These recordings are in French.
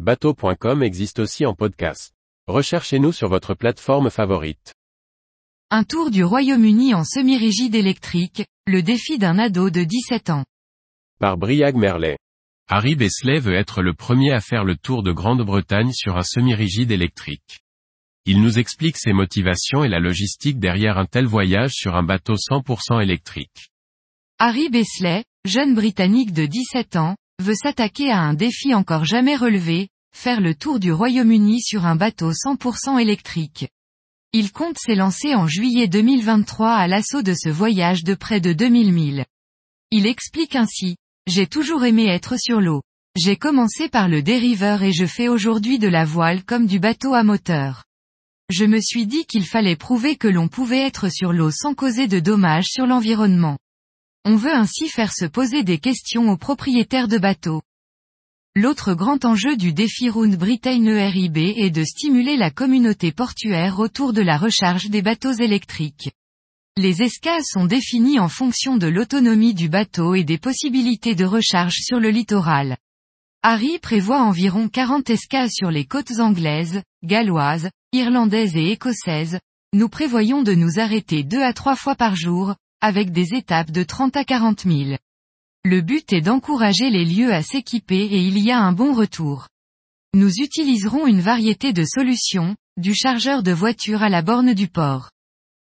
Bateau.com existe aussi en podcast. Recherchez-nous sur votre plateforme favorite. Un tour du Royaume-Uni en semi-rigide électrique, le défi d'un ado de 17 ans. Par Briag Merlet. Harry Besley veut être le premier à faire le tour de Grande-Bretagne sur un semi-rigide électrique. Il nous explique ses motivations et la logistique derrière un tel voyage sur un bateau 100% électrique. Harry Besley, jeune Britannique de 17 ans, veut s'attaquer à un défi encore jamais relevé, faire le tour du Royaume-Uni sur un bateau 100% électrique. Il compte s'élancer en juillet 2023 à l'assaut de ce voyage de près de 2000 milles. Il explique ainsi, J'ai toujours aimé être sur l'eau. J'ai commencé par le dériveur et je fais aujourd'hui de la voile comme du bateau à moteur. Je me suis dit qu'il fallait prouver que l'on pouvait être sur l'eau sans causer de dommages sur l'environnement. On veut ainsi faire se poser des questions aux propriétaires de bateaux. L'autre grand enjeu du défi Round Britain ERIB est de stimuler la communauté portuaire autour de la recharge des bateaux électriques. Les escales sont définies en fonction de l'autonomie du bateau et des possibilités de recharge sur le littoral. Harry prévoit environ 40 escales sur les côtes anglaises, galloises, irlandaises et écossaises. Nous prévoyons de nous arrêter deux à trois fois par jour, avec des étapes de 30 à 40 000. Le but est d'encourager les lieux à s'équiper et il y a un bon retour. Nous utiliserons une variété de solutions, du chargeur de voiture à la borne du port.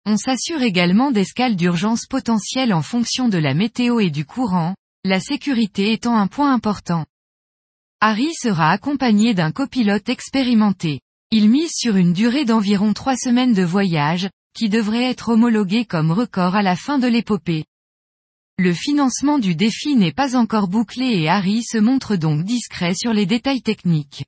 On s'assure également d'escales d'urgence potentielles en fonction de la météo et du courant, la sécurité étant un point important. Harry sera accompagné d'un copilote expérimenté. Il mise sur une durée d'environ trois semaines de voyage, qui devrait être homologué comme record à la fin de l'épopée. Le financement du défi n'est pas encore bouclé et Harry se montre donc discret sur les détails techniques.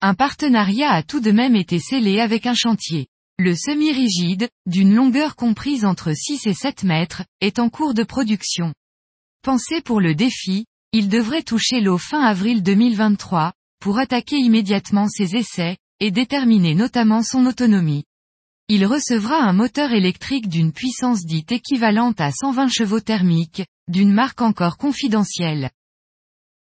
Un partenariat a tout de même été scellé avec un chantier. Le semi-rigide, d'une longueur comprise entre 6 et 7 mètres, est en cours de production. Pensé pour le défi, il devrait toucher l'eau fin avril 2023, pour attaquer immédiatement ses essais, et déterminer notamment son autonomie. Il recevra un moteur électrique d'une puissance dite équivalente à 120 chevaux thermiques, d'une marque encore confidentielle.